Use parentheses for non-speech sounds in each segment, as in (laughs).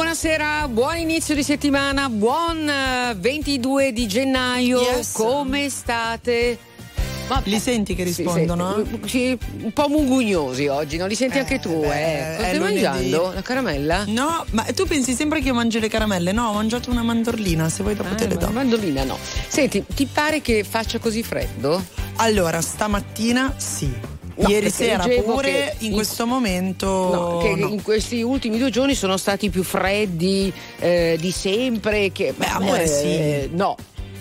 buonasera, buon inizio di settimana, buon 22 di gennaio. Yes. Come state? Ma li senti che rispondono? Sì, sì, sì, un po' mungugnosi oggi, non li senti Eh, anche tu, beh, eh? Cosa è stai lunedì. mangiando? La caramella? No, ma tu pensi sempre che io mangi le caramelle? No, ho mangiato una mandorlina, se vuoi dopo te Ah, le ma- do. mandolina no. Senti, ti pare che faccia così freddo? Allora, stamattina sì. No, Ieri sera pure, in in- questo momento No, che no. in questi ultimi due giorni sono stati più freddi eh, di sempre. Che, Beh, amore, eh, sì. No,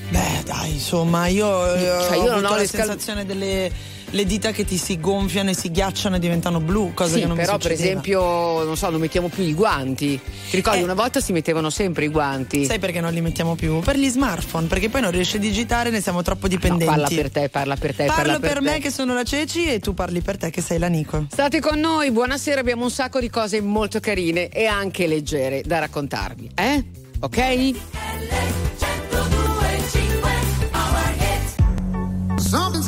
Beh, dai, insomma, io, Cioè, ho io non avuto ho la scal- sensazione delle le dita che ti si gonfiano e si ghiacciano e diventano blu, cosa sì, che non però mi per succedeva. esempio, non so, non mettiamo più i guanti. Ti ricordi, Eh. una volta si mettevano sempre i guanti. Sai perché non li mettiamo più? Per gli smartphone, perché poi non riesci a digitare, ne siamo troppo No, dipendenti. parla per te, parla per te. Parlo parla per, per me te. che sono la Ceci e tu parli per te che sei la Nico. State con noi, buonasera, abbiamo un sacco di cose molto carine e anche leggere da raccontarvi, eh? Ok? Something's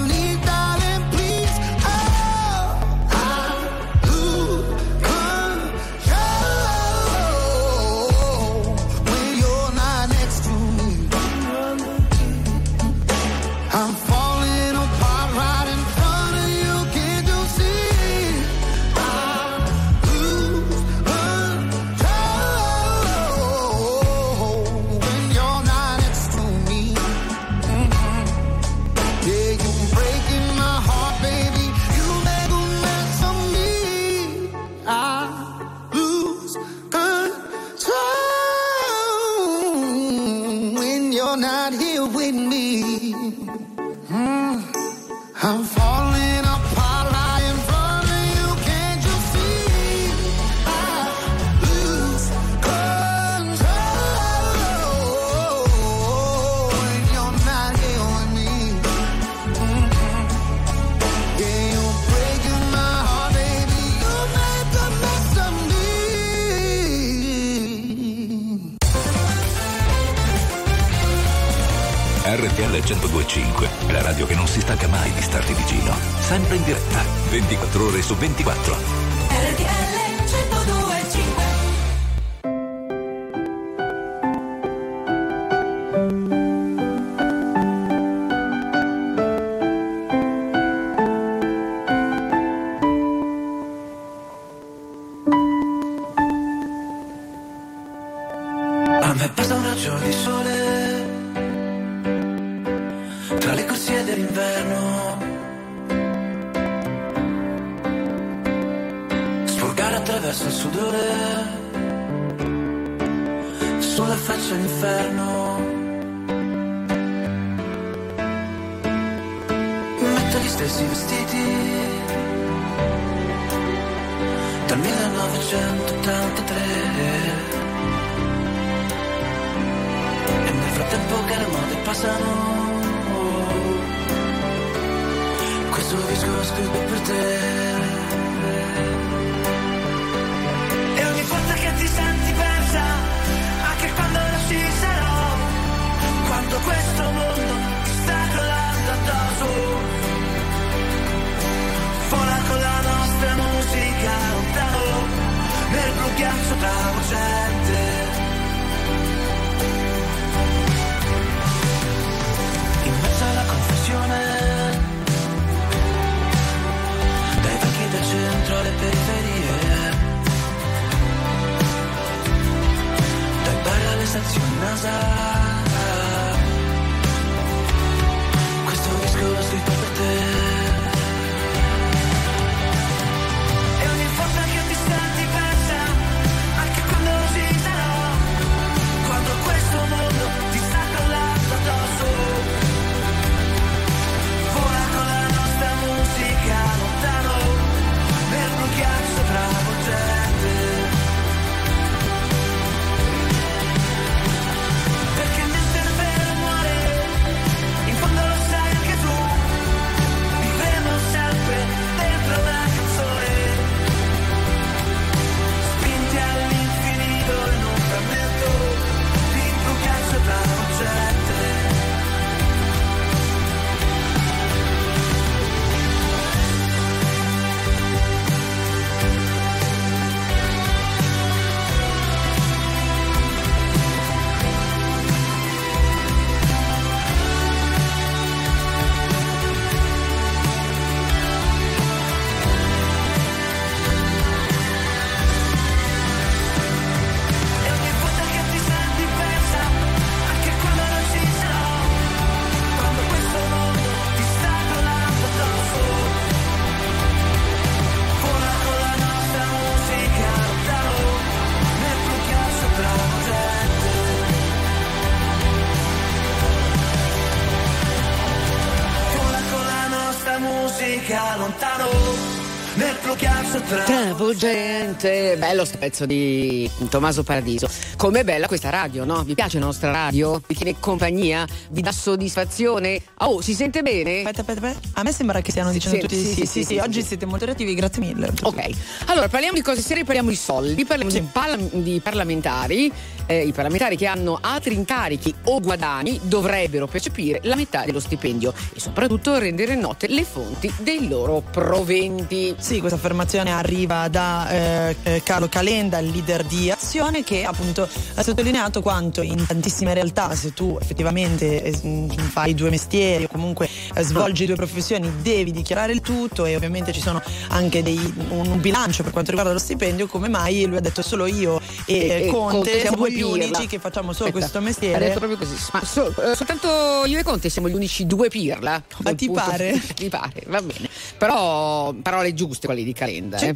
usted bello sto pezzo di Tommaso Paradiso. Com'è bella questa radio, no? Vi piace la nostra radio? Vi tiene compagnia? Vi dà soddisfazione? Oh, si sente bene? Aspetta, aspetta, aspetta. A me sembra che stiano dicendo Sì, tutti sì, sì, sì, sì, sì, oggi siete molto reattivi, grazie mille. Ok, allora parliamo di cose serie, parliamo di soldi, parliamo di, parla- di parlamentari. Eh, I parlamentari che hanno altri incarichi o guadagni dovrebbero percepire la metà dello stipendio e soprattutto rendere note le fonti dei loro proventi. Sì, questa affermazione arriva da eh, eh, Carlo Calenda, il leader di Azione, che appunto ha sottolineato quanto in tantissime realtà, se tu effettivamente eh, mm, fai due mestieri o comunque eh, svolgi due professioni, devi dichiarare il tutto e ovviamente ci sono anche dei- un, bilancio per quanto riguarda lo stipendio, come mai lui ha detto solo io e, E- e Conte, Conte siamo due gli unici che facciamo solo Aspetta, questo Ha mestiere. detto proprio così. Ma so- eh, soltanto io e Conte siamo gli unici due pirla. Ma ti punto. pare? (laughs) Ti pare, va bene. Però parole giuste quelle di Calenda. Eh.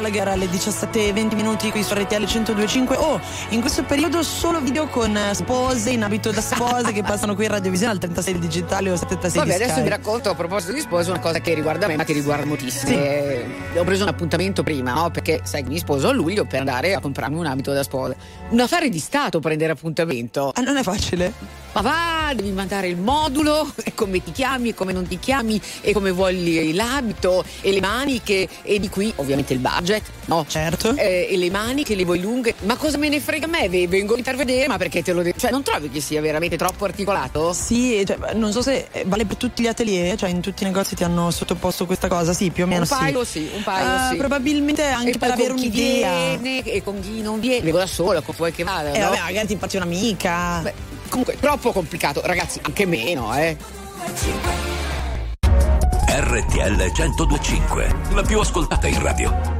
Gallagher alle 17.20 minuti qui su RTL 1025. Oh, in questo periodo solo video con eh, spose in abito da spose che passano qui in radiovisione al 36 digitale o 76 Vabbè, adesso vi racconto a proposito di sposo una cosa che riguarda me, ma che riguarda moltissimi. Eh, Ho preso un appuntamento prima, no? Perché sai che mi sposo a luglio per andare a comprarmi un abito da sposa. Un affare di Stato prendere appuntamento. Ah, non è facile? Ma va, devi mandare il modulo, (laughs) e come ti chiami, e come non ti chiami, e come vuoi l'abito, e le maniche, e di qui ovviamente il budget, no? Certo. Eh, e le maniche le vuoi lunghe. Ma cosa me ne frega a me? Ve- Vengo per vedere, ma perché te lo devo. Cioè, non trovi che sia veramente troppo articolato? Sì, cioè, non so se eh, vale per tutti gli atelier, cioè in tutti i negozi ti hanno sottoposto questa cosa, sì, più o meno Un sì. paio sì, un paio Ah, sì. Probabilmente anche e per avere un'idea. viene e con chi non viene. Vengo da sola, con vuoi che vada. Eh, no? vabbè, magari ti faccio un'amica. Beh, comunque, troppo complicato, ragazzi, anche meno, eh. RTL 1025, la più ascoltata in radio.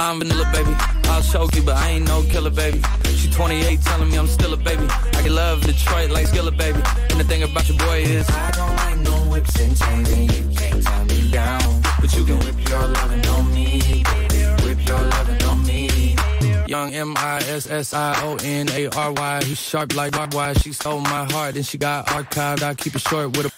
I'm vanilla, baby. I'll choke you, but I ain't no killer, baby. She 28, telling me I'm still a baby. I get love Detroit like Skilla, baby. And the thing about your boy is, I don't like no whips and chains, and you can't tie me down. But you can whip your lovin' on me, baby. Whip your lovin' on me. Young M I S S I O N A R Y. He's sharp like barbed wire. She stole my heart, and she got archived. I keep it short with a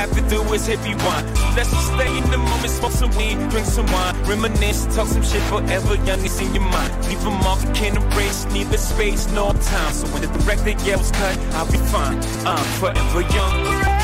have to do is hit rewind. Let's just stay in the moment, smoke some weed, drink some wine, reminisce, talk some shit forever. Young is in your mind. Leave mark, you can't erase neither space nor time. So when the director yells cut, I'll be fine. I'm forever young.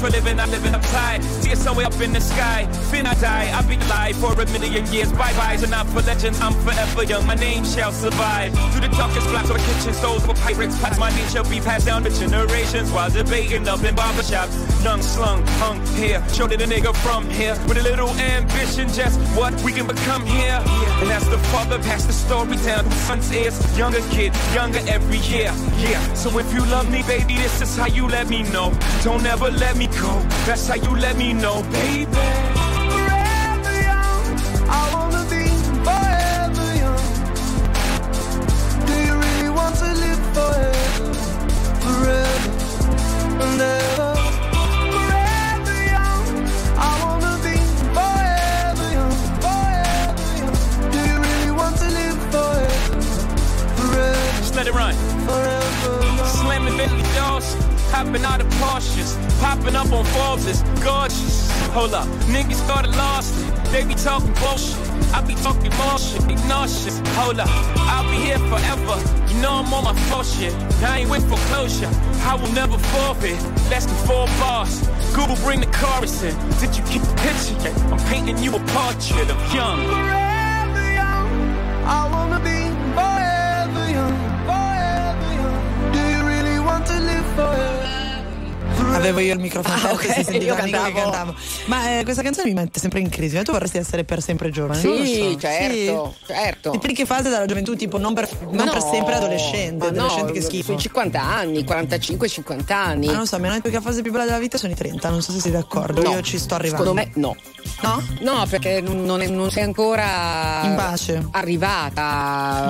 For living, I'm living upside. See it somewhere up in the sky. Fear I die, I'll be alive for a million years. Bye byes and not for legends, I'm forever young. My name shall survive. Through the darkest blocks of the kitchen stoves for pirates pots, my name shall be passed down to generations while debating up in barbershops. Young slung, hung here, showed it a nigga from here with a little ambition, just what we can become here. And as the father passed the story down to son's ears, younger kid, younger every year. Yeah, so if you love me, baby, this is how you let me know. Don't ever let me go. That's how you let me know, baby. Forever young, I wanna be forever young. Do you really want to live forever? Forever and ever. Forever young, I wanna be forever young. Forever young. Do you really want to live forever? Forever, Just let it run. forever young. Slamming Bentley doors, hopping out of Porsches, popping up on Forbes is gorgeous. Hold up, niggas started lost it. They be talking bullshit. I be talking more shit. Ignore shit. Hold up. I'll be here forever. You know I'm on my full shit. I ain't with foreclosure. I will never forfeit. Less than four bars. Google bring the chorus in. Did you get the picture yet? I'm painting you a portrait of young. Forever young. I wanna be forever young. Forever young. Do you really want to live forever? Avevo io il microfono Ah, aperto e ok, si io che cantavo. cantavo. Ma eh, questa canzone mi mette sempre in crisi. Ma tu vorresti essere per sempre giovane? Sì, so. certo, Sì. certo. Le primiche fasi della gioventù, tipo non per, non per no, sempre adolescente, ma no, che schifo. Sui 50 anni, 45-50 anni. Ma non so, detto che la fase più bella della vita sono i 30, non so se sei d'accordo, No, io ci sto arrivando. Secondo me no. No? No, perché non, è- non sei ancora In pace. arrivata,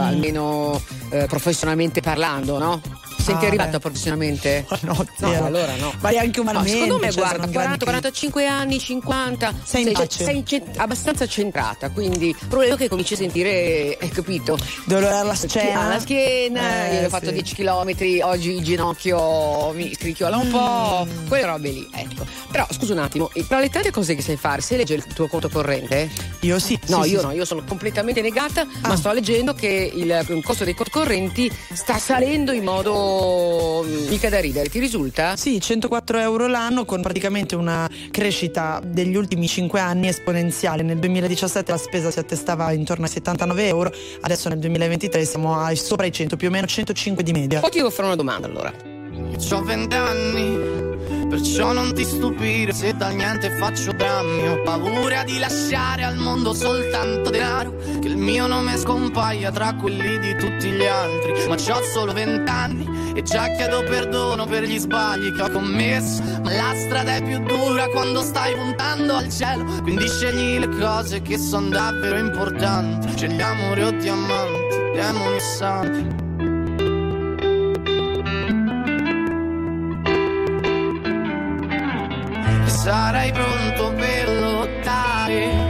almeno eh, professionalmente parlando, no? Senti Ah, arrivata beh. professionamente? (laughs) No, No, allora no. Vai anche umanamente. No, secondo me, cioè, guarda, sono 40, grandi 45 anni, 50. Sei pace. sei cen- abbastanza centrata, quindi proprio che cominci a sentire, hai capito? Dolore alla schiena. Alla schiena, Eh, io ho fatto sì. 10 km, oggi il ginocchio mi scricchiola un po', Mm. quelle robe lì, ecco. Però scusa un attimo, tra le tante cose che sai fare, sai leggere il tuo conto corrente? Io sì. No, sì, io sì, no, io sono completamente negata, Ah. ma sto leggendo che il, il costo dei conti correnti sta salendo in modo mica da ridere, ti risulta? Sì, 104 euro l'anno con praticamente una crescita degli ultimi 5 anni esponenziale. Nel 2017 la spesa si attestava intorno ai 79 euro, adesso nel 2023 siamo ai sopra i 100, più o meno 105 di media. Poi ti devo fare una domanda allora. Ho vent'anni, perciò non ti stupire se dal niente faccio drammi. Ho paura di lasciare al mondo soltanto denaro, che il mio nome scompaia tra quelli di tutti gli altri. Ma c'ho solo vent'anni e già chiedo perdono per gli sbagli che ho commesso. Ma la strada è più dura quando stai puntando al cielo, quindi scegli le cose che sono davvero importanti. Scegli amore o diamanti, demoni e santi. Sarai pronto per lottare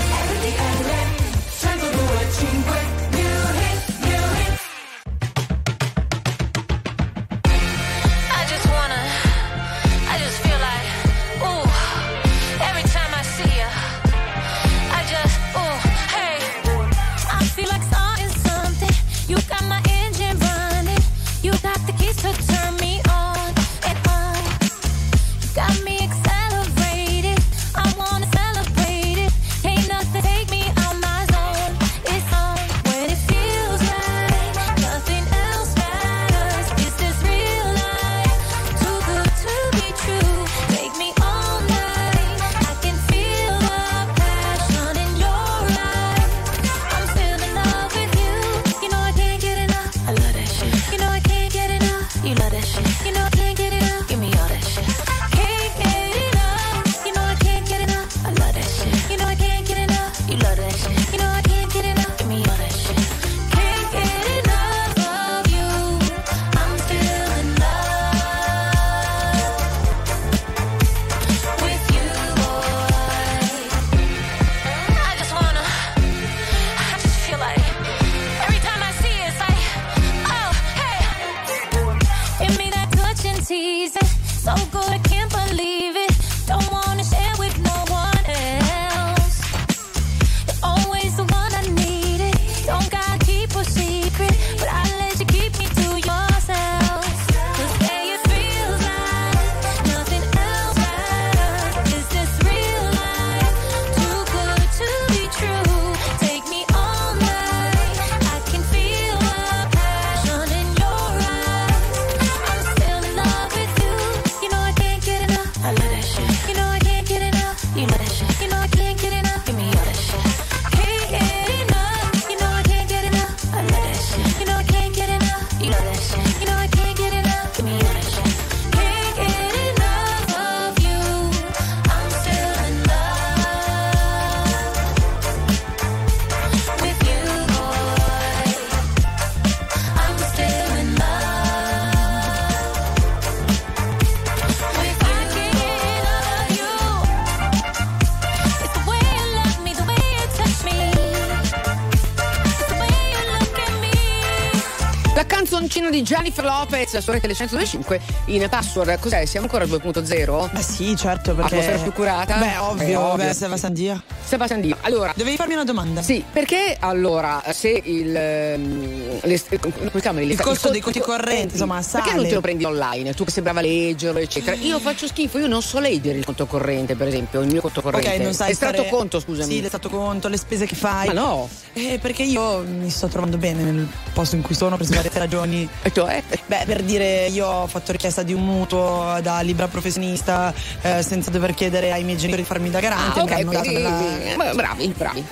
La canzoncina di Jennifer Lopez su Rete 125 in password. Cos'è? Siamo ancora al 2.0? Beh sì, certo, perché... Atmosfera più curata? Beh, ovvio, Eh, ovvio. beh, Sebastian Dia. Sebastian Dio. Allora, Dovevi farmi una domanda. sì, perché allora se il. ehm, le- come si chiama? Il costo dei conti correnti, insomma, Perché sale. non te lo prendi online? Tu che sembrava leggerlo, eccetera. Io faccio schifo, io non so leggere il conto corrente, per esempio, il mio conto corrente. Ok, non sai Estratto stare- conto, scusami. Sì, l'estratto conto, le spese che fai. Ma no. Eh, perché io mi sto trovando bene nel posto in cui sono per svariate ragioni. E cioè? Beh, per dire, io ho fatto richiesta di un mutuo da libera professionista eh, senza dover chiedere ai miei genitori di farmi da garante. Ah, mi hanno ok, dato quindi, della- bravi, bravi.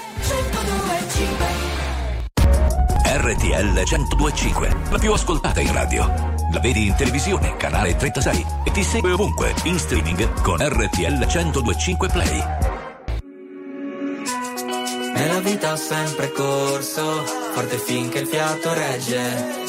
RTL 1025, la più ascoltata in radio. La vedi in televisione, canale 36 e ti segue ovunque in streaming con RTL 1025 Play. Nella vita ho sempre corso, forte finché il fiato regge.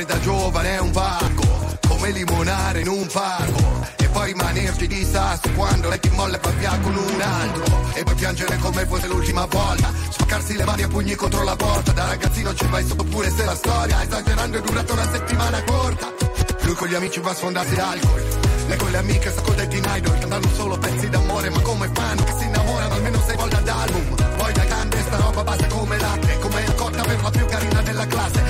L'amore da giovane è un vago, come limonare in un parco. E poi rimanerci di sasso quando lei ti molla e fa via con un altro. E poi piangere come fosse l'ultima volta. Spaccarsi le mani a pugni contro la porta. Da ragazzino ci vai sotto pure se la storia, esagerando, è durata una settimana corta. Lui con gli amici va a sfondarsi d'alcol. Lei con le amiche sta con teen idol che danno solo pezzi d'amore. Ma come fanno che si innamorano almeno sei volte ad album? Poi da grande sta roba basta come latte. Come la cotta per la più carina della classe.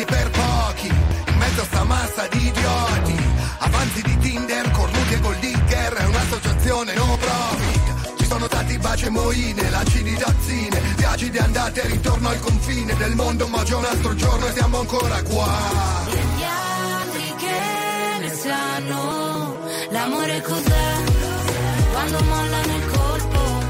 Grandi per pochi, in mezzo a sta massa di idioti. Avanti di Tinder, cornuti e gold digger, è un'associazione no profit. Ci sono stati baci e moine, lanci di tazzine, viaggi di andata e ritorno al confine del mondo, ma già un altro giorno e siamo ancora qua. e gli altri che ne sanno l'amore cos'è quando molla nel colpo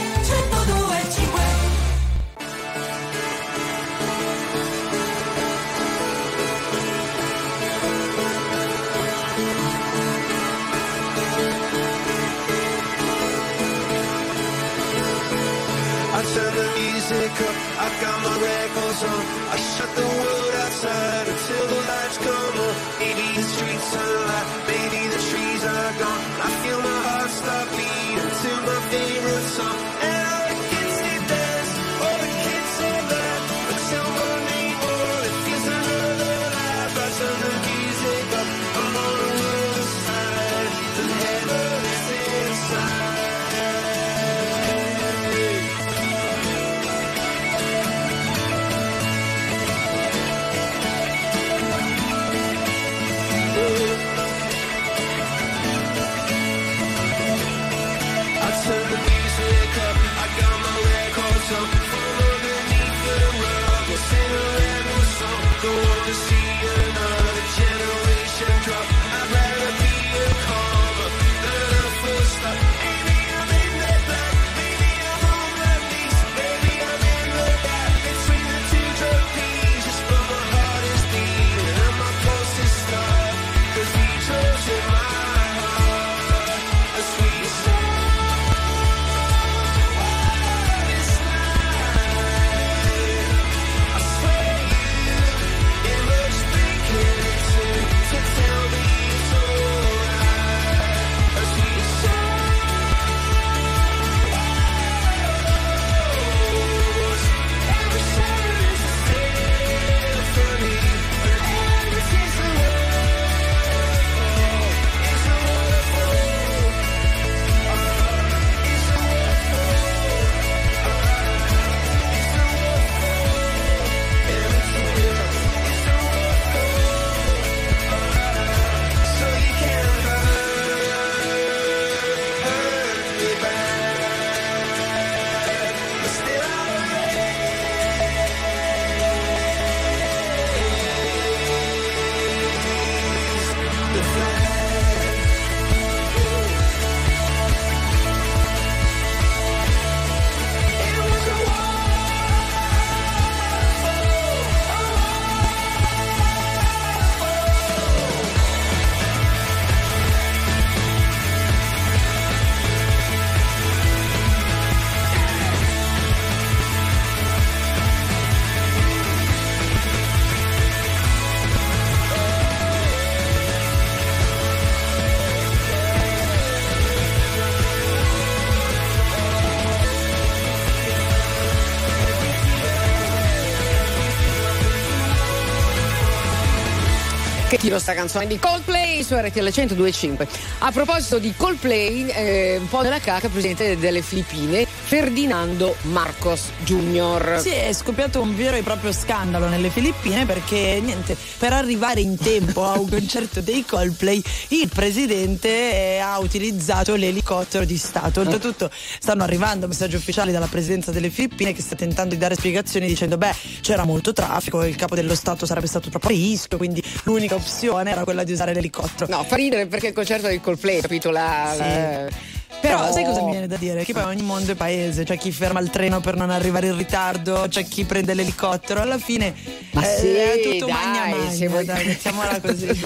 Tiro sta canzone di Coldplay su RTL 1025. A proposito di Coldplay, eh, un po' della caca, presidente delle Filippine, Ferdinando Marcos Jr. Sì, è scoppiato un vero e proprio scandalo nelle Filippine perché niente, per arrivare in tempo a un concerto dei Coldplay il presidente eh, ha utilizzato l'elicottero di Stato. Oltretutto stanno arrivando messaggi ufficiali dalla presidenza delle Filippine che sta tentando di dare spiegazioni dicendo beh c'era molto traffico, il capo dello Stato sarebbe stato troppo a rischio, quindi l'unica opzione era quella di usare l'elicottero. No, fa ridere perché il concerto del Coldplay, capito? La, Sì. la- Però sai cosa mi viene da dire? Che poi ogni mondo è paese, c'è chi ferma il treno per non arrivare in ritardo, c'è chi prende l'elicottero, alla fine Ma eh, sì, è tutto dai, magna magna, vuoi- dai, mettiamola così. (laughs)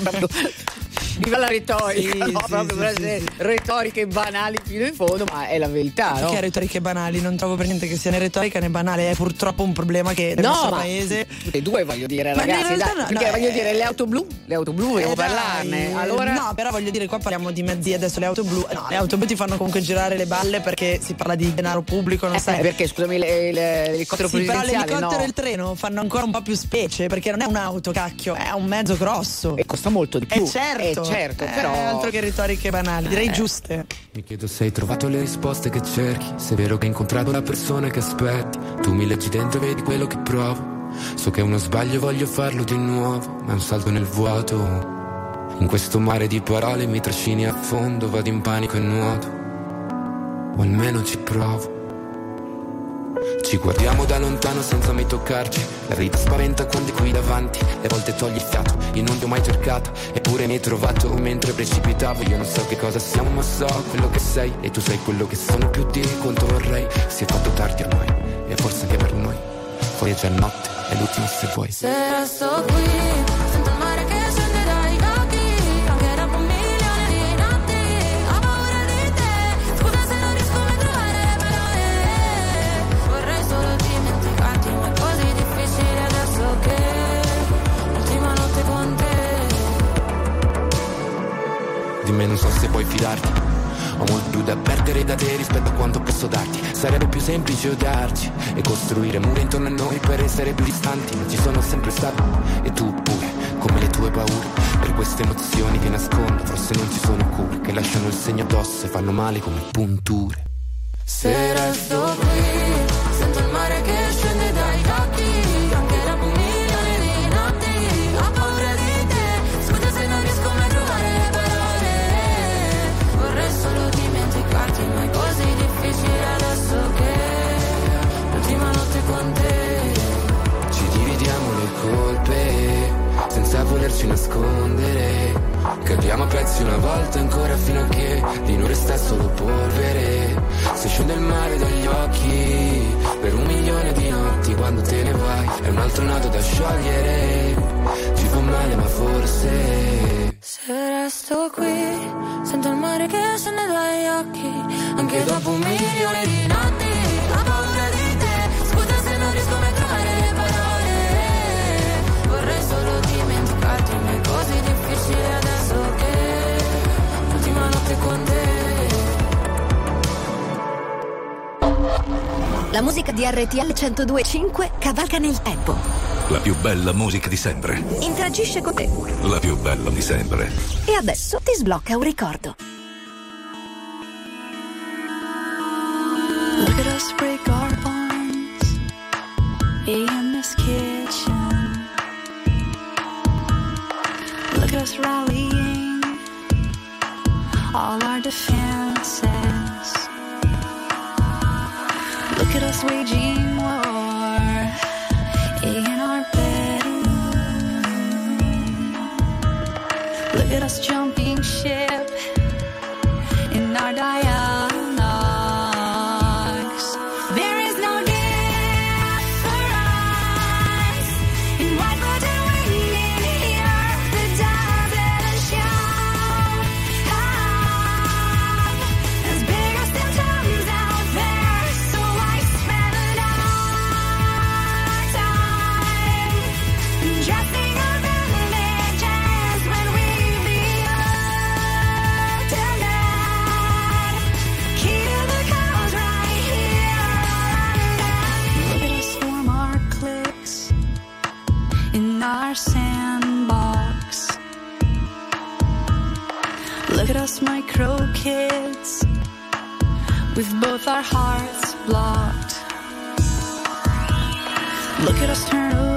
Viva la retorica, Sì, (laughs) no, sì, proprio per essere retoriche banali fino in fondo, ma è la verità, no? Che retoriche banali, non trovo per niente che sia né retorica né banale, è purtroppo un problema che nel No, nostro ma paese. tutte e due voglio dire, Ma ragazzi, dai, no, perché no, voglio eh, dire le auto blu, le auto blu vogliamo Eh, parlarne. Allora No, però voglio dire, qua parliamo di mezzi adesso le auto blu. No, le auto blu ti fanno comunque girare le balle perché si parla di denaro pubblico, non eh, sai. perché scusami le- le- l'elicottero Sì, però l'elicottero no. e il treno fanno ancora un po' più specie perché non è un'auto, cacchio, è un mezzo grosso. E costa molto di più. Eh certo, Eh, certo, Eh, però- altro che retoriche banali, direi giuste. Mi chiedo se hai trovato le risposte che cerchi, se è vero che hai incontrato la persona che aspetti. Tu mi leggi dentro e vedi quello che provo. So che è uno sbaglio e voglio farlo di nuovo, ma è un salto nel vuoto. In questo mare di parole mi trascini a fondo, vado in panico e nuoto. O almeno ci provo. Ci guardiamo da lontano senza mai toccarci. La vita spaventa quando è qui davanti. E a volte togli il fiato. Io non ti ho mai cercato. Eppure mi hai trovato mentre precipitavo. Io non so che cosa siamo, ma so quello che sei. E tu sai quello che sono più di quanto vorrei. Si è fatto tardi ormai. E forse anche per noi. Fuori è già notte. È l'ultimo se vuoi. Se resto qui, odiarci e costruire mura intorno a noi per essere più distanti. Ci sono sempre stato e tu pure, come le tue paure. Per queste emozioni che nascondo, forse non ci sono cure che lasciano il segno addosso e fanno male come punture. Se resto Cadiamo a pezzi una volta ancora fino a che di noi resta solo polvere. Se scende il mare dagli occhi per un milione di notti quando te ne vai è un altro nodo da sciogliere. Ci fa male ma forse Se resto qui, sento il mare che scende dai occhi, anche dopo un milione di notti, ho paura di te, scusa se non riesco mai a trovare le parole, vorrei solo dimenticarti, ma è così difficile adesso che l'ultima notte con te. La musica di RTL 1025 cavalca nel tempo. La più bella musica di sempre. Interagisce con te. La più bella di sempre. E adesso ti sblocca un ricordo. Look at us break our sandbox. Look at us, micro kids, with both our hearts blocked. Look at us turn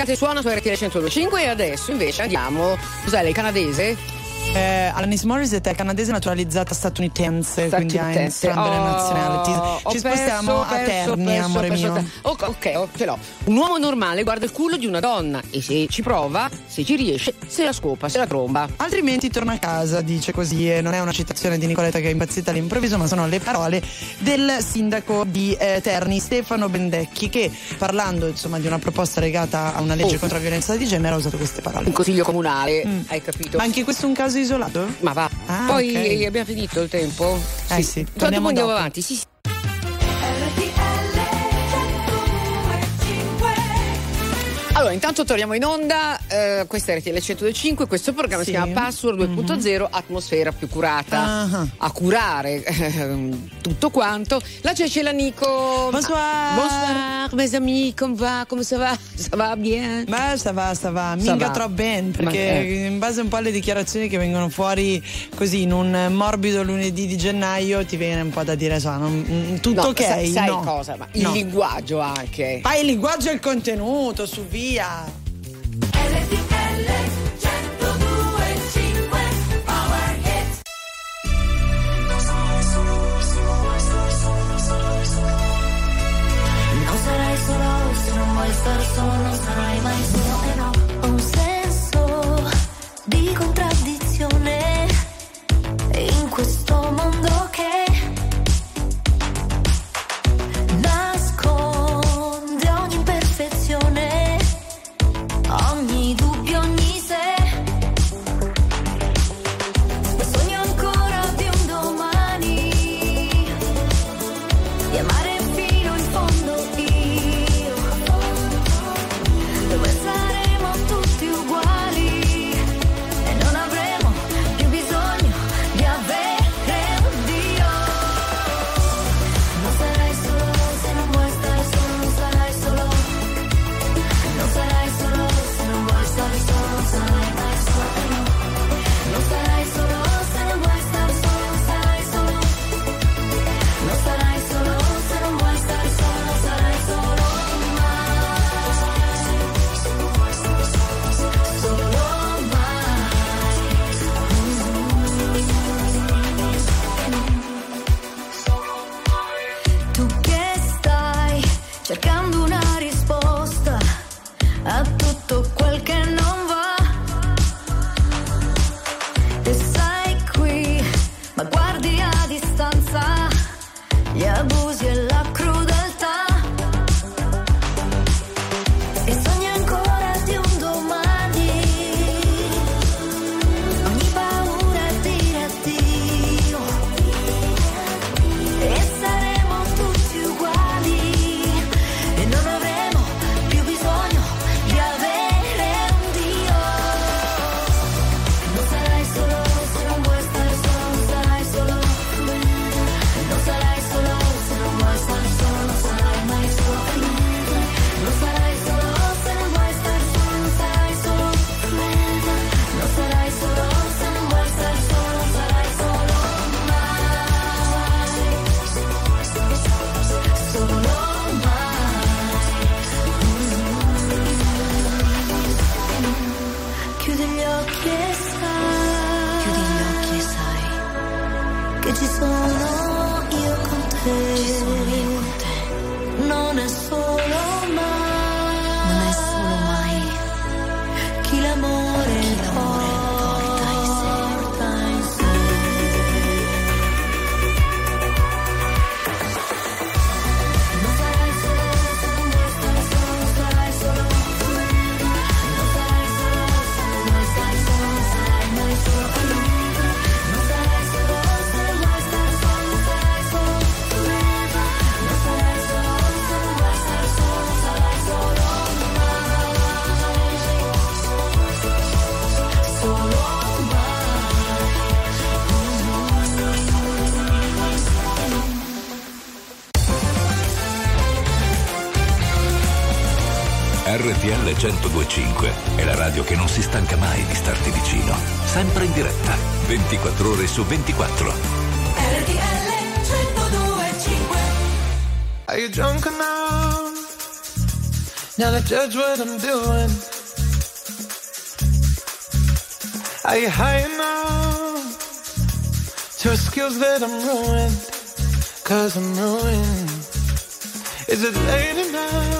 Attaccate suona su RTL 1025 e adesso invece andiamo. Cos'è lei canadese? Eh, Alanis Morissette è canadese naturalizzata statunitense, quindi ha entrambe le Oh, nazionalità. ho Ci spostiamo perso, a Terni, perso, amore perso, mio. perso. Ok, oh, ce l'ho. Un uomo normale guarda il culo di una donna e se ci prova, se ci riesce, se la scopa, se la tromba. Altrimenti torna a casa, dice così, e non è una citazione di Nicoletta che è impazzita all'improvviso, ma sono le parole del sindaco di eh, Terni, Stefano Bendecchi, che parlando insomma di una proposta legata a una legge Oh. contro la violenza di genere ha usato queste parole. Un consiglio comunale, hai capito? Ma anche questo è un caso isolato? Ma va. Ah, Poi ok. abbiamo finito il tempo? Eh sì, Tanto torniamo andiamo avanti, sì, sì. Allora, intanto torniamo in onda, eh, questa è RTL 105, questo programma Sì. si chiama Password 2.0, atmosfera più curata. Ah. A curare eh, tutto quanto. La Cecilia Nico. Bonsoir. Bonsoir, mes amis, come va? Come ça va? Ça va bien? Ma sta va, sta va, Ça minga troppo bene, perché eh. in base un po' alle dichiarazioni che vengono fuori così in un morbido lunedì di gennaio ti viene un po' da dire, so, non- mm, tutto No, ok? sai, sai no. cosa? Ma il No. linguaggio anche. Ma il linguaggio e il contenuto, su via. Non sarai solo se non vuoi stare solo, non sarai mai solo 1025 è la radio che non si stanca mai di starti vicino. Sempre in diretta, 24 ore su 24. RTL 1025 Are you drunk enough now to judge what I'm doing? Are you high enough to excuse that I'm ruined? Cause I'm ruined. Is it late enough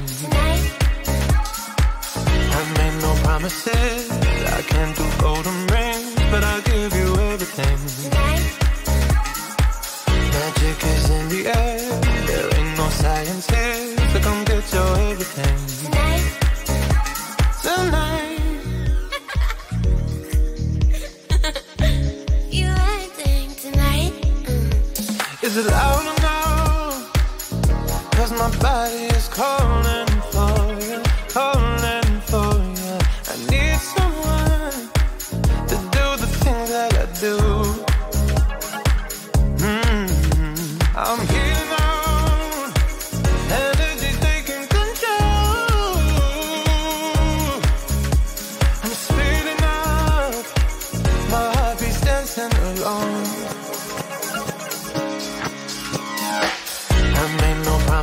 Promises. I can't do golden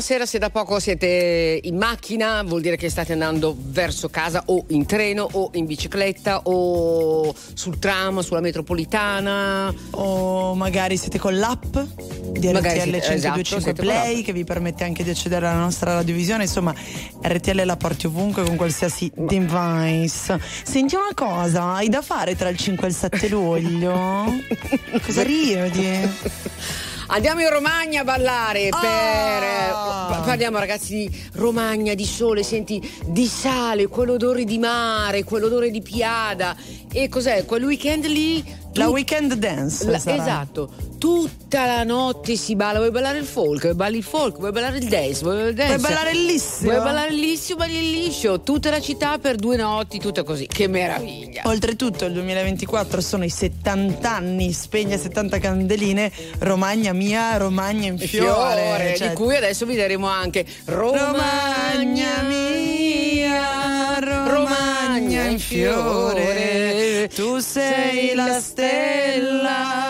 Buonasera se da poco siete in macchina, vuol dire che state andando verso casa o in treno o in bicicletta o sul tram, sulla metropolitana. O magari siete con l'app di Magari RTL siete- 1025 esatto, Play che vi permette anche di accedere alla nostra radiovisione. Insomma, RTL la porti ovunque con qualsiasi device. Senti una cosa, hai da fare tra il 5 e il 7 luglio? (laughs) Cosa ridi? Andiamo in Romagna a ballare oh. per... Ah! Eh, parliamo ragazzi di Romagna, di sole, senti, di sale, quell'odore di mare, quell'odore di piada. E cos'è? Quel weekend lì la weekend dance. La, esatto, tutta la notte si balla, vuoi ballare il folk, vuoi ballare il folk, vuoi ballare il dance, vuoi ballare il dance. Vuoi ballare il lissimo. Vuoi ballare il lissimo, balli il liscio, tutta la città per due notti, tutto così, che meraviglia. Oltretutto il 2024 sono i 70 anni, spegne 70 candeline, Romagna mia, Romagna in fiore. fiore cioè. Di cui adesso vi daremo anche Romagna, Romagna mia, Romagna, Romagna in fiore. Tu sei la stella.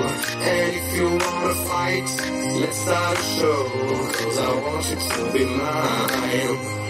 And if you wanna fight, let's start a show. Cause I want you to be mine.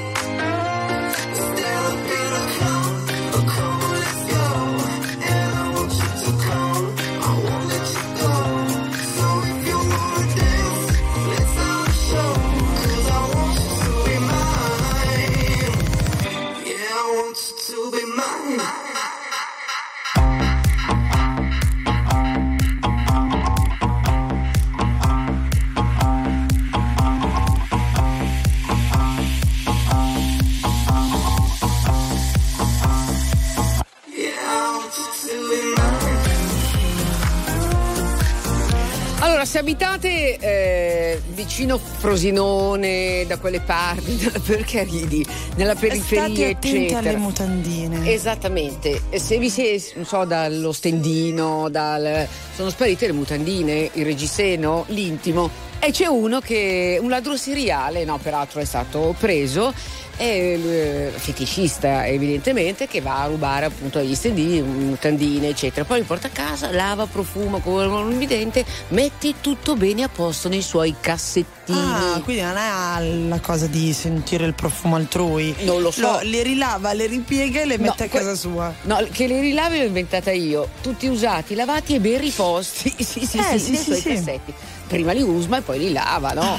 Vicino Frosinone, da quelle parti, (laughs) perché ridi? Nella periferia, State eccetera. alle mutandine. Esattamente, se vi siete, non so, dallo stendino, dal... sono sparite le mutandine, il reggiseno, l'intimo e c'è uno che, un ladro seriale, no, peraltro è stato preso, eh, feticista evidentemente, che va a rubare appunto agli stendini, mutandine, eccetera. Poi li porta a casa, lava, profuma come un evidente, mette tutto bene a posto nei suoi cassettini. Ah, quindi non è la cosa di sentire il profumo altrui. Non lo so. le rilava, le ripiega e le No, mette a que- casa sua. No, che le rilavi l'ho inventata io, tutti usati, lavati e ben riposti. (laughs) sì, sì, Eh, sì, sì, nei sì, suoi sì. cassetti. Prima li usma e poi li lava, no?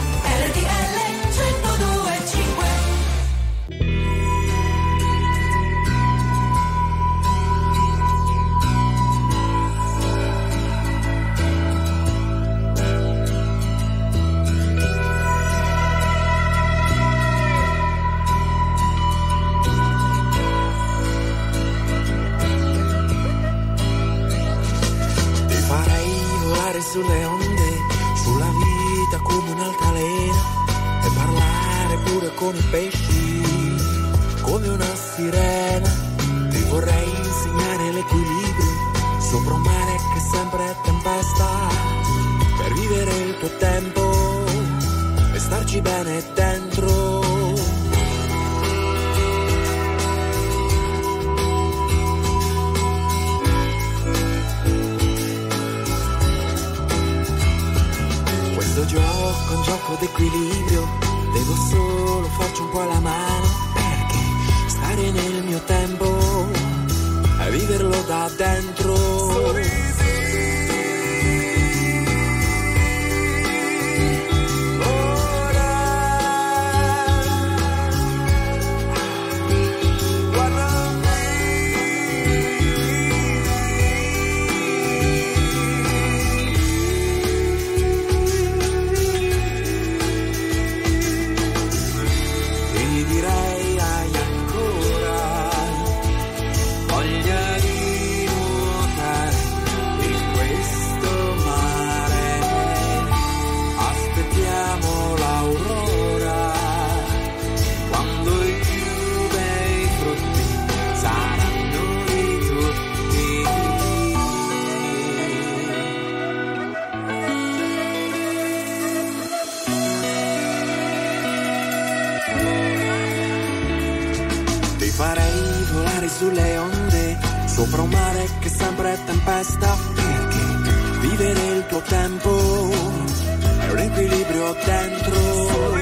Sulle onde, sulla vita come un'altalena e parlare pure con i pesci, come una sirena. Ti vorrei insegnare l'equilibrio sopra un mare che sempre è tempesta, per vivere il tuo tempo e starci bene dentro. Gioco un gioco d'equilibrio, devo solo farci un po' la mano, perché stare nel mio tempo e viverlo da dentro. Tempo è un equilibrio dentro.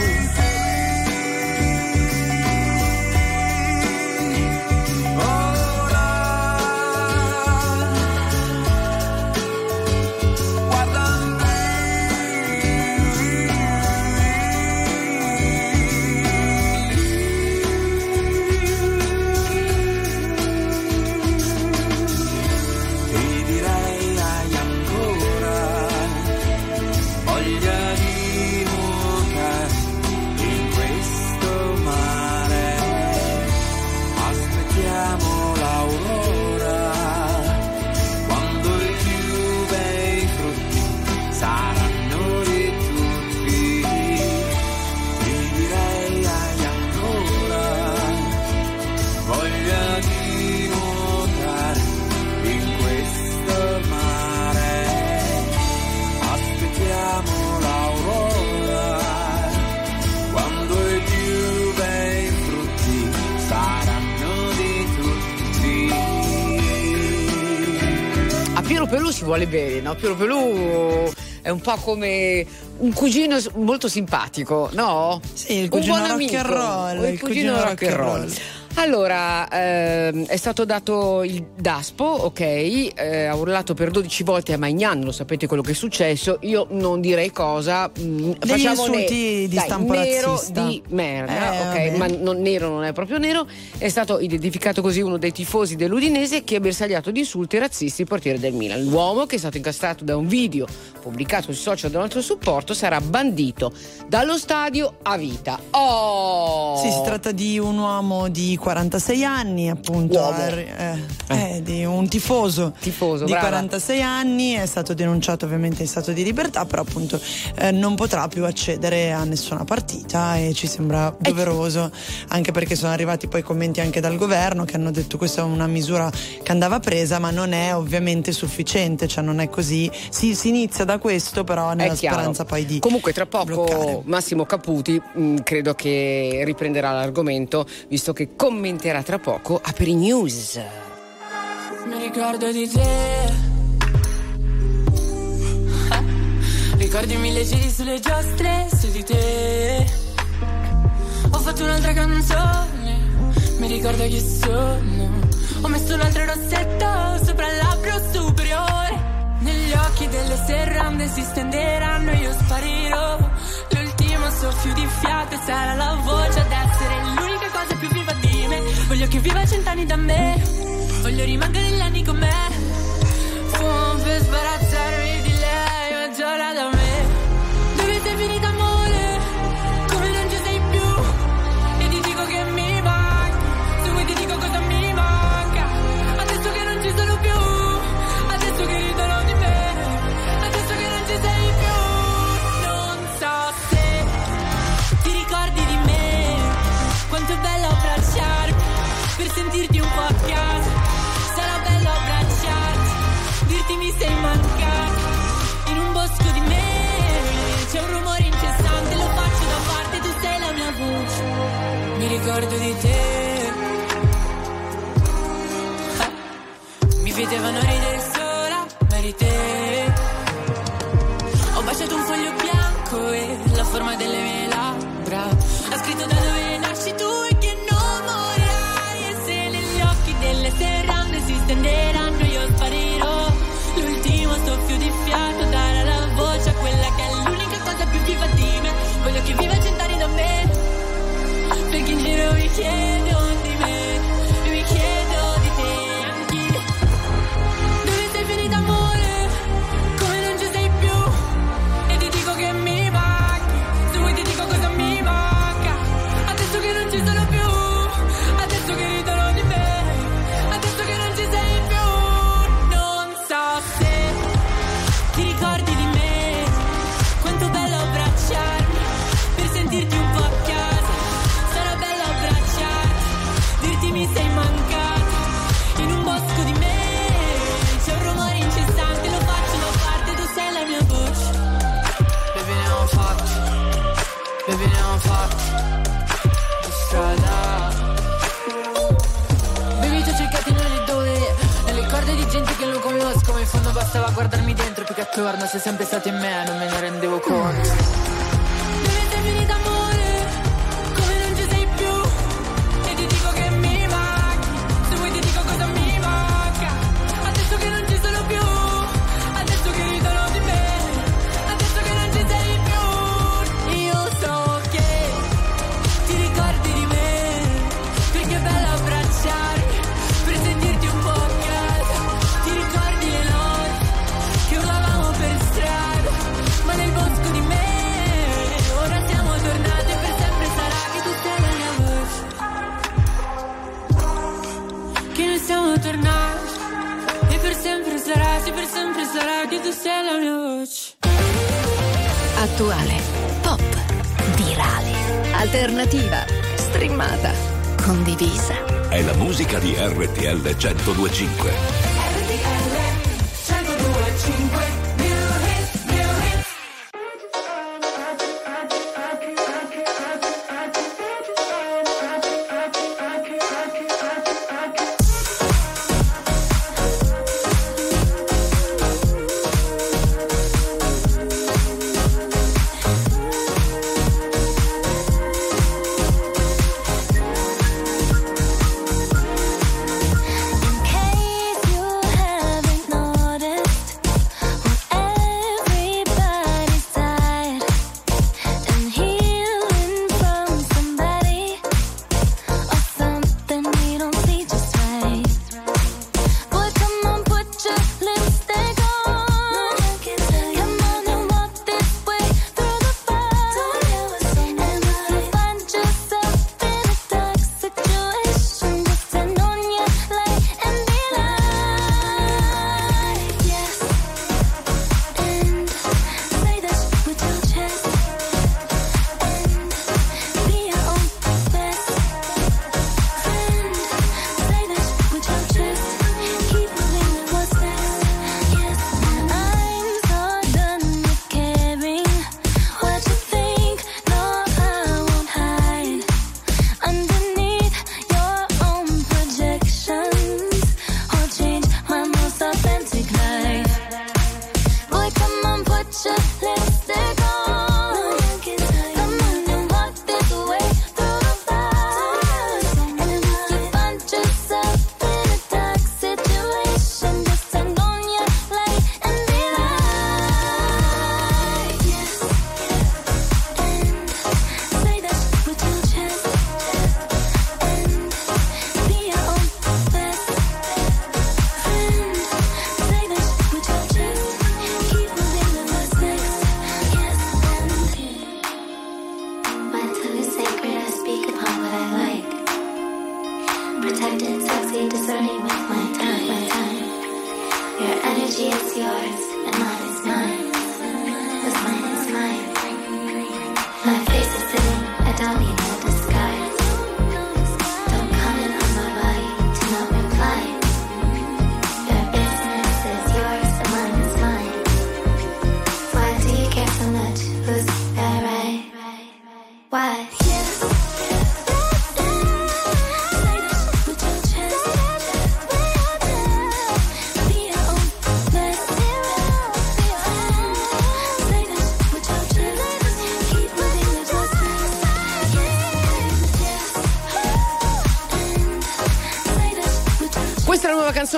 Pelù si vuole bene, no? Piero Pelù è un po' come un cugino molto simpatico, no? Sì, il cugino rock amico. and roll, Il, cugino rock and roll. Allora, ehm, è stato dato il DASPO, ok, eh, ha urlato per 12 volte a Magnan, lo sapete quello che è successo, io non direi cosa, mm, Degli facciamo insulti ne- di dai, stampo nero razzista. di merda, Eh, ok, vabbè. ma non, nero non è proprio nero, è stato identificato così uno dei tifosi dell'Udinese che ha bersagliato di insulti razzisti il portiere del Milan. L'uomo, che è stato incastrato da un video pubblicato sui social del nostro supporto, sarà bandito dallo stadio a vita. Oh! Sì, si tratta di un uomo di 46 anni, appunto, Uomo. eh, eh, di un tifoso, Tifoso, di brava. 46 anni, è stato denunciato ovviamente in stato di libertà, però appunto eh, non potrà più accedere a nessuna partita e ci sembra doveroso, anche perché sono arrivati poi commenti anche dal governo che hanno detto questa è una misura che andava presa, ma non è ovviamente sufficiente, cioè non è così. Si, si inizia da questo, però nella speranza poi di Comunque, tra poco bloccare. Massimo Caputi mh, credo che riprenderà l'argomento, visto che commenterà tra poco a Peri News. Mi ricordo di te. Ricordi mille giri sulle giostre su di te. Ho fatto un'altra canzone, mi ricordo chi sono. Ho messo un altro rossetto sopra il labbro superiore. Negli occhi delle serrande si stenderanno e io sparirò. L'ultimo soffio di fiato sarà la voce ad essere lì. Voglio che viva cent'anni da me. Voglio rimanere gli anni con me. Fumo per sbarazzarmi di lei Mezz'ora da me. Dove sei finita ricordo di te. Mi vedevano ridere sola, eri te. Ho baciato un foglio bianco e la forma delle mie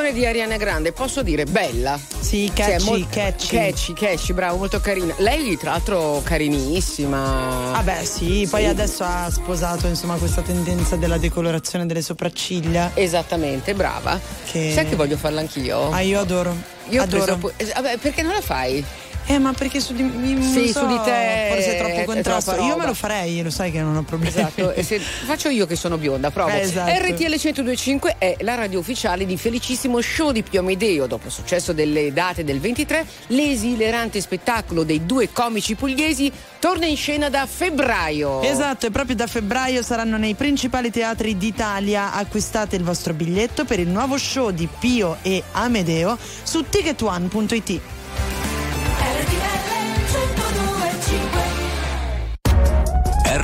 canzone di Ariana Grande, posso dire bella. Sì, catchy, catchy. Catchy, catchy, bravo, molto carina. Lei, tra l'altro, carinissima. Ah beh sì, poi Sì. adesso ha sposato insomma questa tendenza della decolorazione delle sopracciglia. Esattamente, brava. Che- Sai che voglio farla anch'io? Ah io adoro. Io adoro. preso vabbè, perché non la fai? Eh ma perché su di me Sì, so, su di te forse è è- troppo è contrasto. troppa Io me lo farei, lo sai che non ho problemi. Esatto, e se (laughs) faccio io che sono bionda, provo. Eh, esatto. RTL 1025 è la radio ufficiale di felicissimo show di Pio Amedeo. Dopo il successo delle date del 23, l'esilerante spettacolo dei due comici pugliesi torna in scena da febbraio. Esatto, e proprio da febbraio saranno nei principali teatri d'Italia. Acquistate il vostro biglietto per il nuovo show di Pio e Amedeo su ticketone.it.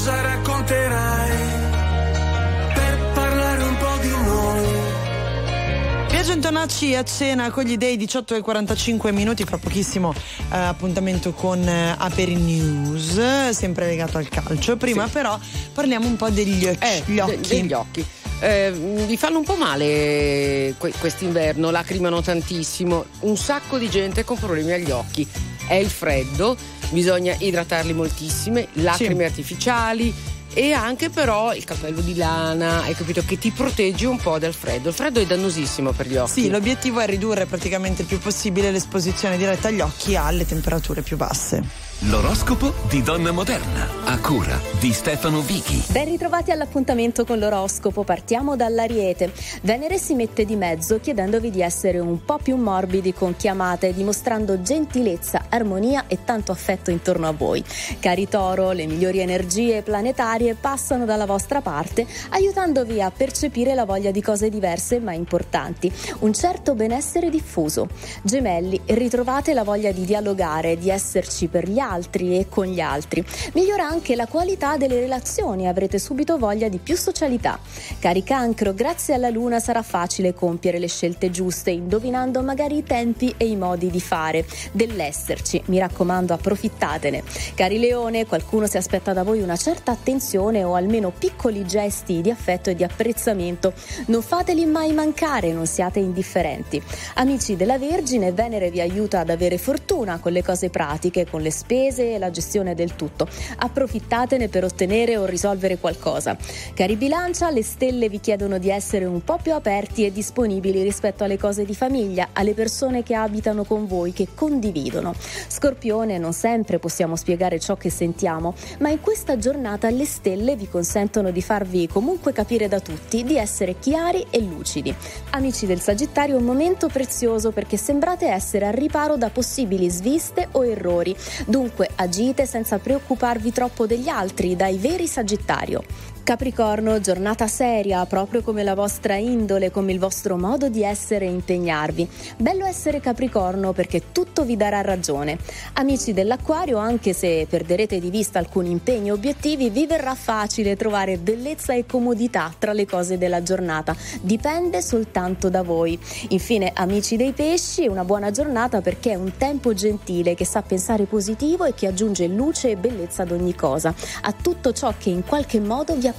cosa racconterai per parlare un po' di noi. Biagio Intonacci a cena con gli dei 18 e 45 minuti, fra pochissimo eh, appuntamento con eh, Aperi News, sempre legato al calcio. Prima sì. però parliamo un po' degli eh, occhi. Eh, gli occhi. De- degli occhi. Eh, vi fanno un po' male eh, que- quest'inverno, lacrimano tantissimo, un sacco di gente con problemi agli occhi. È il freddo bisogna idratarli moltissime, lacrime artificiali e anche però il cappello di lana, hai capito, che ti protegge un po' dal freddo. Il freddo è dannosissimo per gli occhi. Sì, l'obiettivo è ridurre praticamente il più possibile l'esposizione diretta agli occhi alle temperature più basse. L'oroscopo di Donna Moderna, a cura di Stefano Vichi. Ben ritrovati all'appuntamento con l'oroscopo, partiamo dall'Ariete. Venere si mette di mezzo chiedendovi di essere un po' più morbidi con chiamate, dimostrando gentilezza, armonia e tanto affetto intorno a voi. Cari Toro, le migliori energie planetarie passano dalla vostra parte, aiutandovi a percepire la voglia di cose diverse ma importanti, un certo benessere diffuso. Gemelli, ritrovate la voglia di dialogare, di esserci per gli altri e con gli altri. Migliora anche la qualità delle relazioni, avrete subito voglia di più socialità. Cari Cancro, grazie alla Luna sarà facile compiere le scelte giuste, indovinando magari i tempi e i modi di fare, dell'esserci. Mi raccomando, approfittatene. Cari Leone, qualcuno si aspetta da voi una certa attenzione o almeno piccoli gesti di affetto e di apprezzamento. Non fateli mai mancare, non siate indifferenti. Amici della Vergine, Venere vi aiuta ad avere fortuna con le cose pratiche, con le spese e la gestione del tutto. Approfittatene per ottenere o risolvere qualcosa. Cari Bilancia, le stelle vi chiedono di essere un po' più aperti e disponibili rispetto alle cose di famiglia, alle persone che abitano con voi, che condividono. Scorpione, non sempre possiamo spiegare ciò che sentiamo, ma in questa giornata le stelle vi consentono di farvi comunque capire da tutti di essere chiari e lucidi. Amici del Sagittario, un momento prezioso perché sembrate essere al riparo da possibili sviste o errori. Dunque agite senza preoccuparvi troppo degli altri, dai veri Sagittario. Capricorno, giornata seria, proprio come la vostra indole, come il vostro modo di essere e impegnarvi. Bello essere Capricorno perché tutto vi darà ragione. Amici dell'Acquario, anche se perderete di vista alcuni impegni e obiettivi, vi verrà facile trovare bellezza e comodità tra le cose della giornata. Dipende soltanto da voi. Infine, amici dei pesci, una buona giornata perché è un tempo gentile che sa pensare positivo e che aggiunge luce e bellezza ad ogni cosa, a tutto ciò che in qualche modo vi appartiene.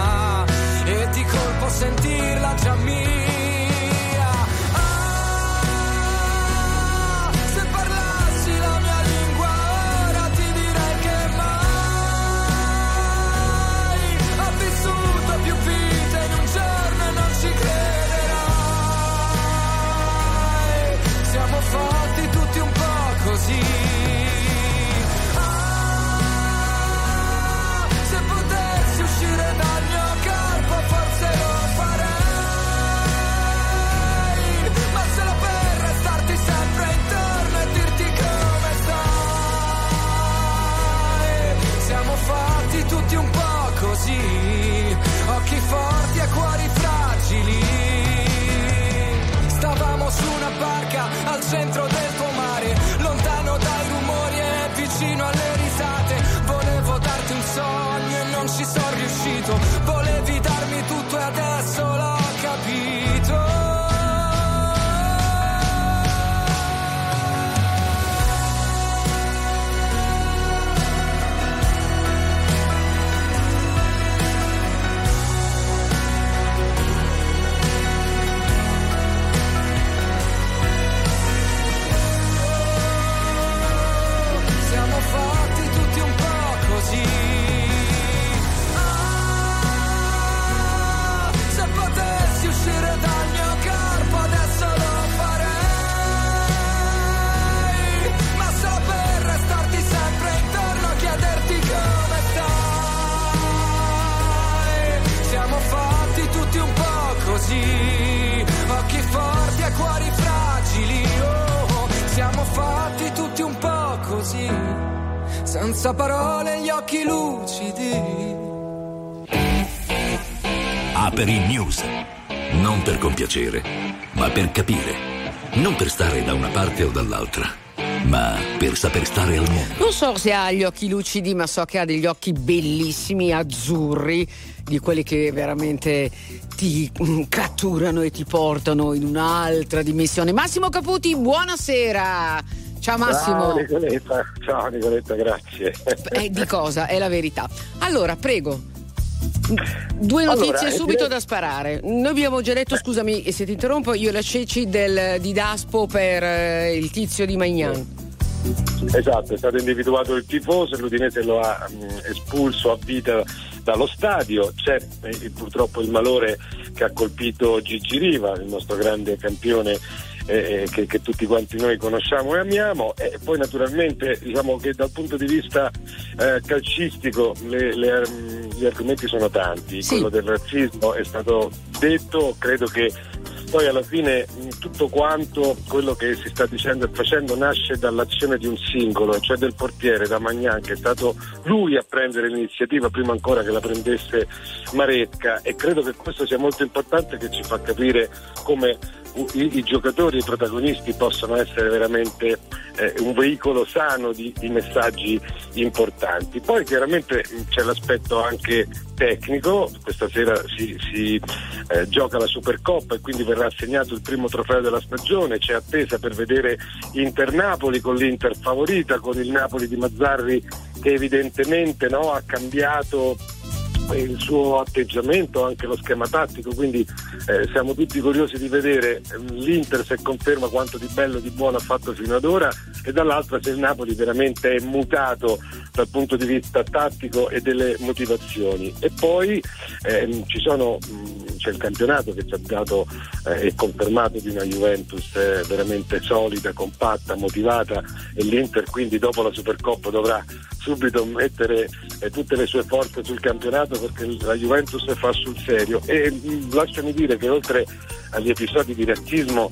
sentirla già mia. Centro fatti tutti un po' così. Senza parole gli occhi lucidi. Aperi News. Non per compiacere, ma per capire. Non per stare da una parte o dall'altra, ma per saper stare al mondo. Non so se ha gli occhi lucidi, ma so che ha degli occhi bellissimi, azzurri, di quelli che veramente ti catturano e ti portano in un'altra dimensione. Massimo Caputi, buonasera! Ciao Massimo! Ciao Nicoletta, ciao Nicoletta, grazie. Eh, di cosa? È la verità. Allora, prego. Due Allora, notizie eh, subito direi- da sparare. Noi abbiamo già detto, scusami se ti interrompo, io la Ceci del, di Daspo per eh, il tizio di Magnan. Esatto, è stato individuato il tifoso, l'Udinese lo ha mh, espulso a vita dallo stadio, c'è eh, purtroppo il malore che ha colpito Gigi Riva, il nostro grande campione eh, che, che tutti quanti noi conosciamo e amiamo. E poi naturalmente diciamo che dal punto di vista eh, calcistico le- le, mm, gli argomenti sono tanti, quello del razzismo è stato detto, credo che poi alla fine mh, tutto quanto quello che si sta dicendo e facendo nasce dall'azione di un singolo, cioè del portiere da Magnan, che è stato lui a prendere l'iniziativa prima ancora che la prendesse Maresca. E credo che questo sia molto importante che ci fa capire come i, i giocatori, i protagonisti possano essere veramente eh, un veicolo sano di, di messaggi importanti. Poi chiaramente c'è l'aspetto anche tecnico, questa sera si, si, eh, gioca la Supercoppa e quindi verrà assegnato il primo trofeo della stagione, c'è attesa per vedere Inter-Napoli con l'Inter favorita, con il Napoli di Mazzarri che evidentemente no, ha cambiato il suo atteggiamento, anche lo schema tattico, quindi eh, siamo tutti curiosi di vedere ehm, l'Inter se conferma quanto di bello e di buono ha fatto fino ad ora e dall'altra se il Napoli veramente è mutato dal punto di vista tattico e delle motivazioni. E poi ehm, sono, mh, c'è il campionato che ci ha dato eh, confermato di una Juventus eh, veramente solida, compatta, motivata e l'Inter quindi dopo la Supercoppa dovrà subito mettere eh, tutte le sue forze sul campionato perché la Juventus fa sul serio e mh, lasciami dire che oltre agli episodi di razzismo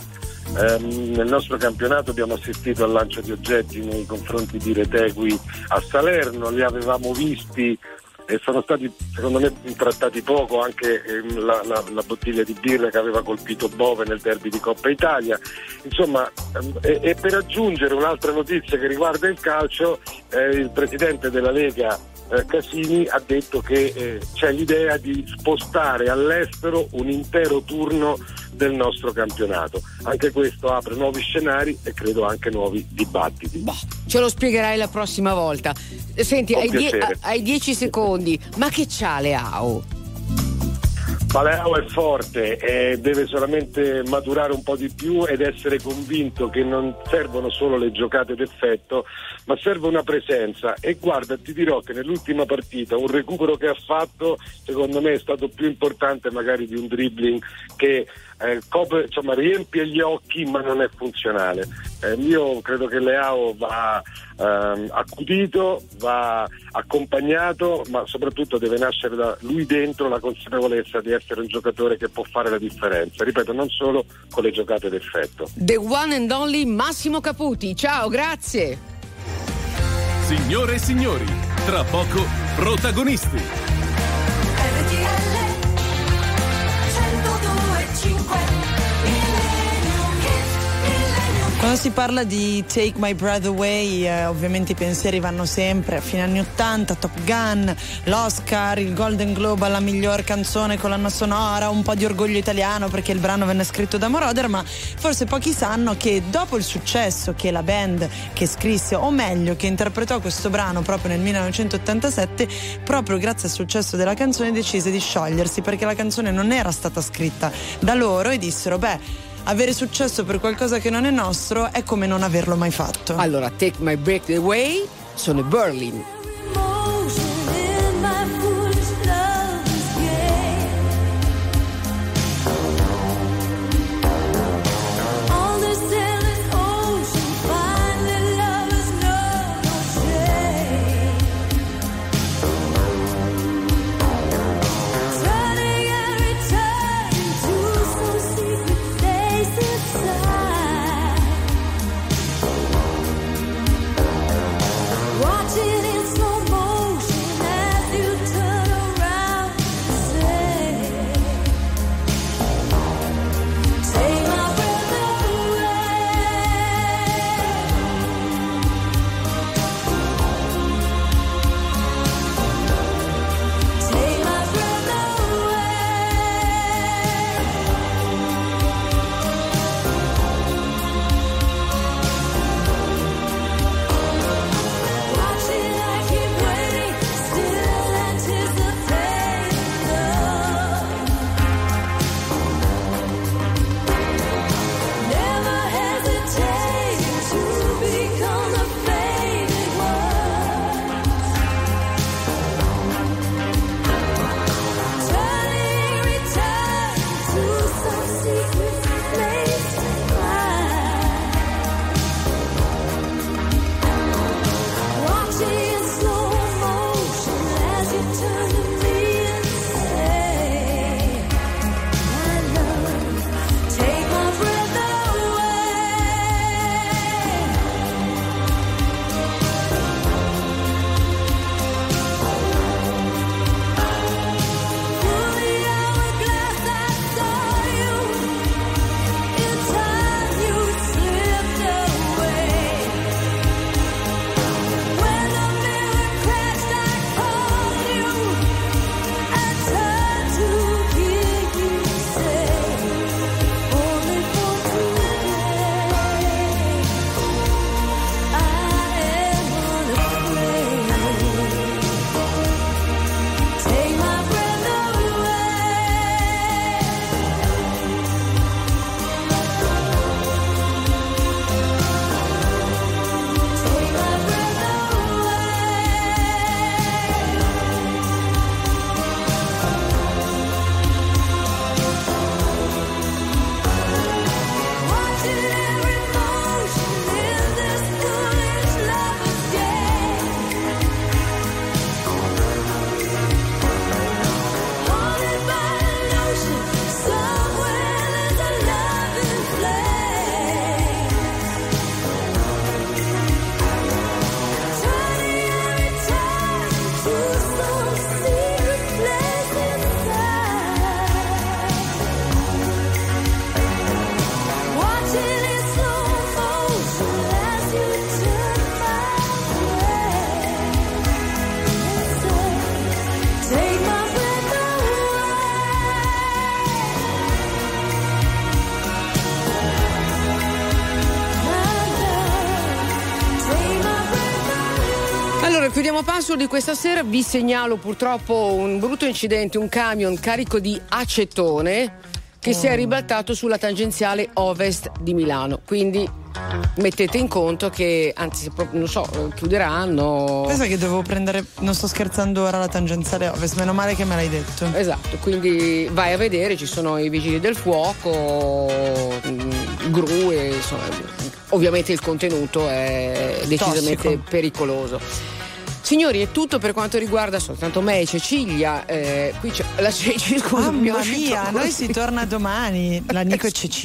ehm, nel nostro campionato abbiamo assistito al lancio di oggetti nei confronti di Retegui a Salerno, li avevamo visti e sono stati secondo me trattati poco anche ehm, la, la- la bottiglia di birra che aveva colpito Bove nel derby di Coppa Italia. Insomma, ehm, e, e per aggiungere un'altra notizia che riguarda il calcio, eh, il presidente della Lega eh, Casini ha detto che eh, c'è l'idea di spostare all'estero un intero turno del nostro campionato. Anche questo apre nuovi scenari e credo anche nuovi dibattiti. Ce lo spiegherai la prossima volta. Senti, hai, die- hai 10 secondi, ma che c'ha Leao? Paleao è forte e deve solamente maturare un po' di più ed essere convinto che non servono solo le giocate d'effetto, ma serve una presenza. E guarda, ti dirò che nell'ultima partita un recupero che ha fatto, secondo me, è stato più importante magari di un dribbling che eh, copre- insomma, riempie gli occhi ma non è funzionale. Eh, io credo che Leao va ehm, accudito, va accompagnato, ma soprattutto deve nascere da lui dentro la consapevolezza di essere un giocatore che può fare la differenza. Ripeto, non solo con le giocate d'effetto. The one and only Massimo Caputi. Ciao, grazie. Signore e signori, tra poco protagonisti. 情怀。Quando si parla di Take My Breath Away, eh, ovviamente i pensieri vanno sempre. A fine anni 80, Top Gun, l'Oscar, il Golden Globe alla miglior canzone colonna sonora, un po' di orgoglio italiano perché il brano venne scritto da Moroder, ma forse pochi sanno che dopo il successo che la band che scrisse, o meglio che interpretò questo brano proprio nel 1987, proprio grazie al successo della canzone decise di sciogliersi perché la canzone non era stata scritta da loro e dissero, beh, avere successo per qualcosa che non è nostro è come non averlo mai fatto. Allora, Take My Breath Away sono i Berlin. Chiudiamo passo di questa sera. Vi segnalo purtroppo un brutto incidente, un camion carico di acetone che si è ribaltato sulla tangenziale ovest di Milano. Quindi mettete in conto che, anzi, non so, chiuderanno. Pensa che devo prendere, non sto scherzando ora, la tangenziale ovest, meno male che me l'hai detto. Esatto, quindi vai a vedere, ci sono i vigili del fuoco, mm, gru e insomma, ovviamente il contenuto è decisamente Tossico. pericoloso. Signori, è tutto per quanto riguarda soltanto me e Cecilia. eh, qui c'è la Ceci, (laughs) scusa, Mamma mia, noi si torna domani. La Nico e (laughs) Cecilia.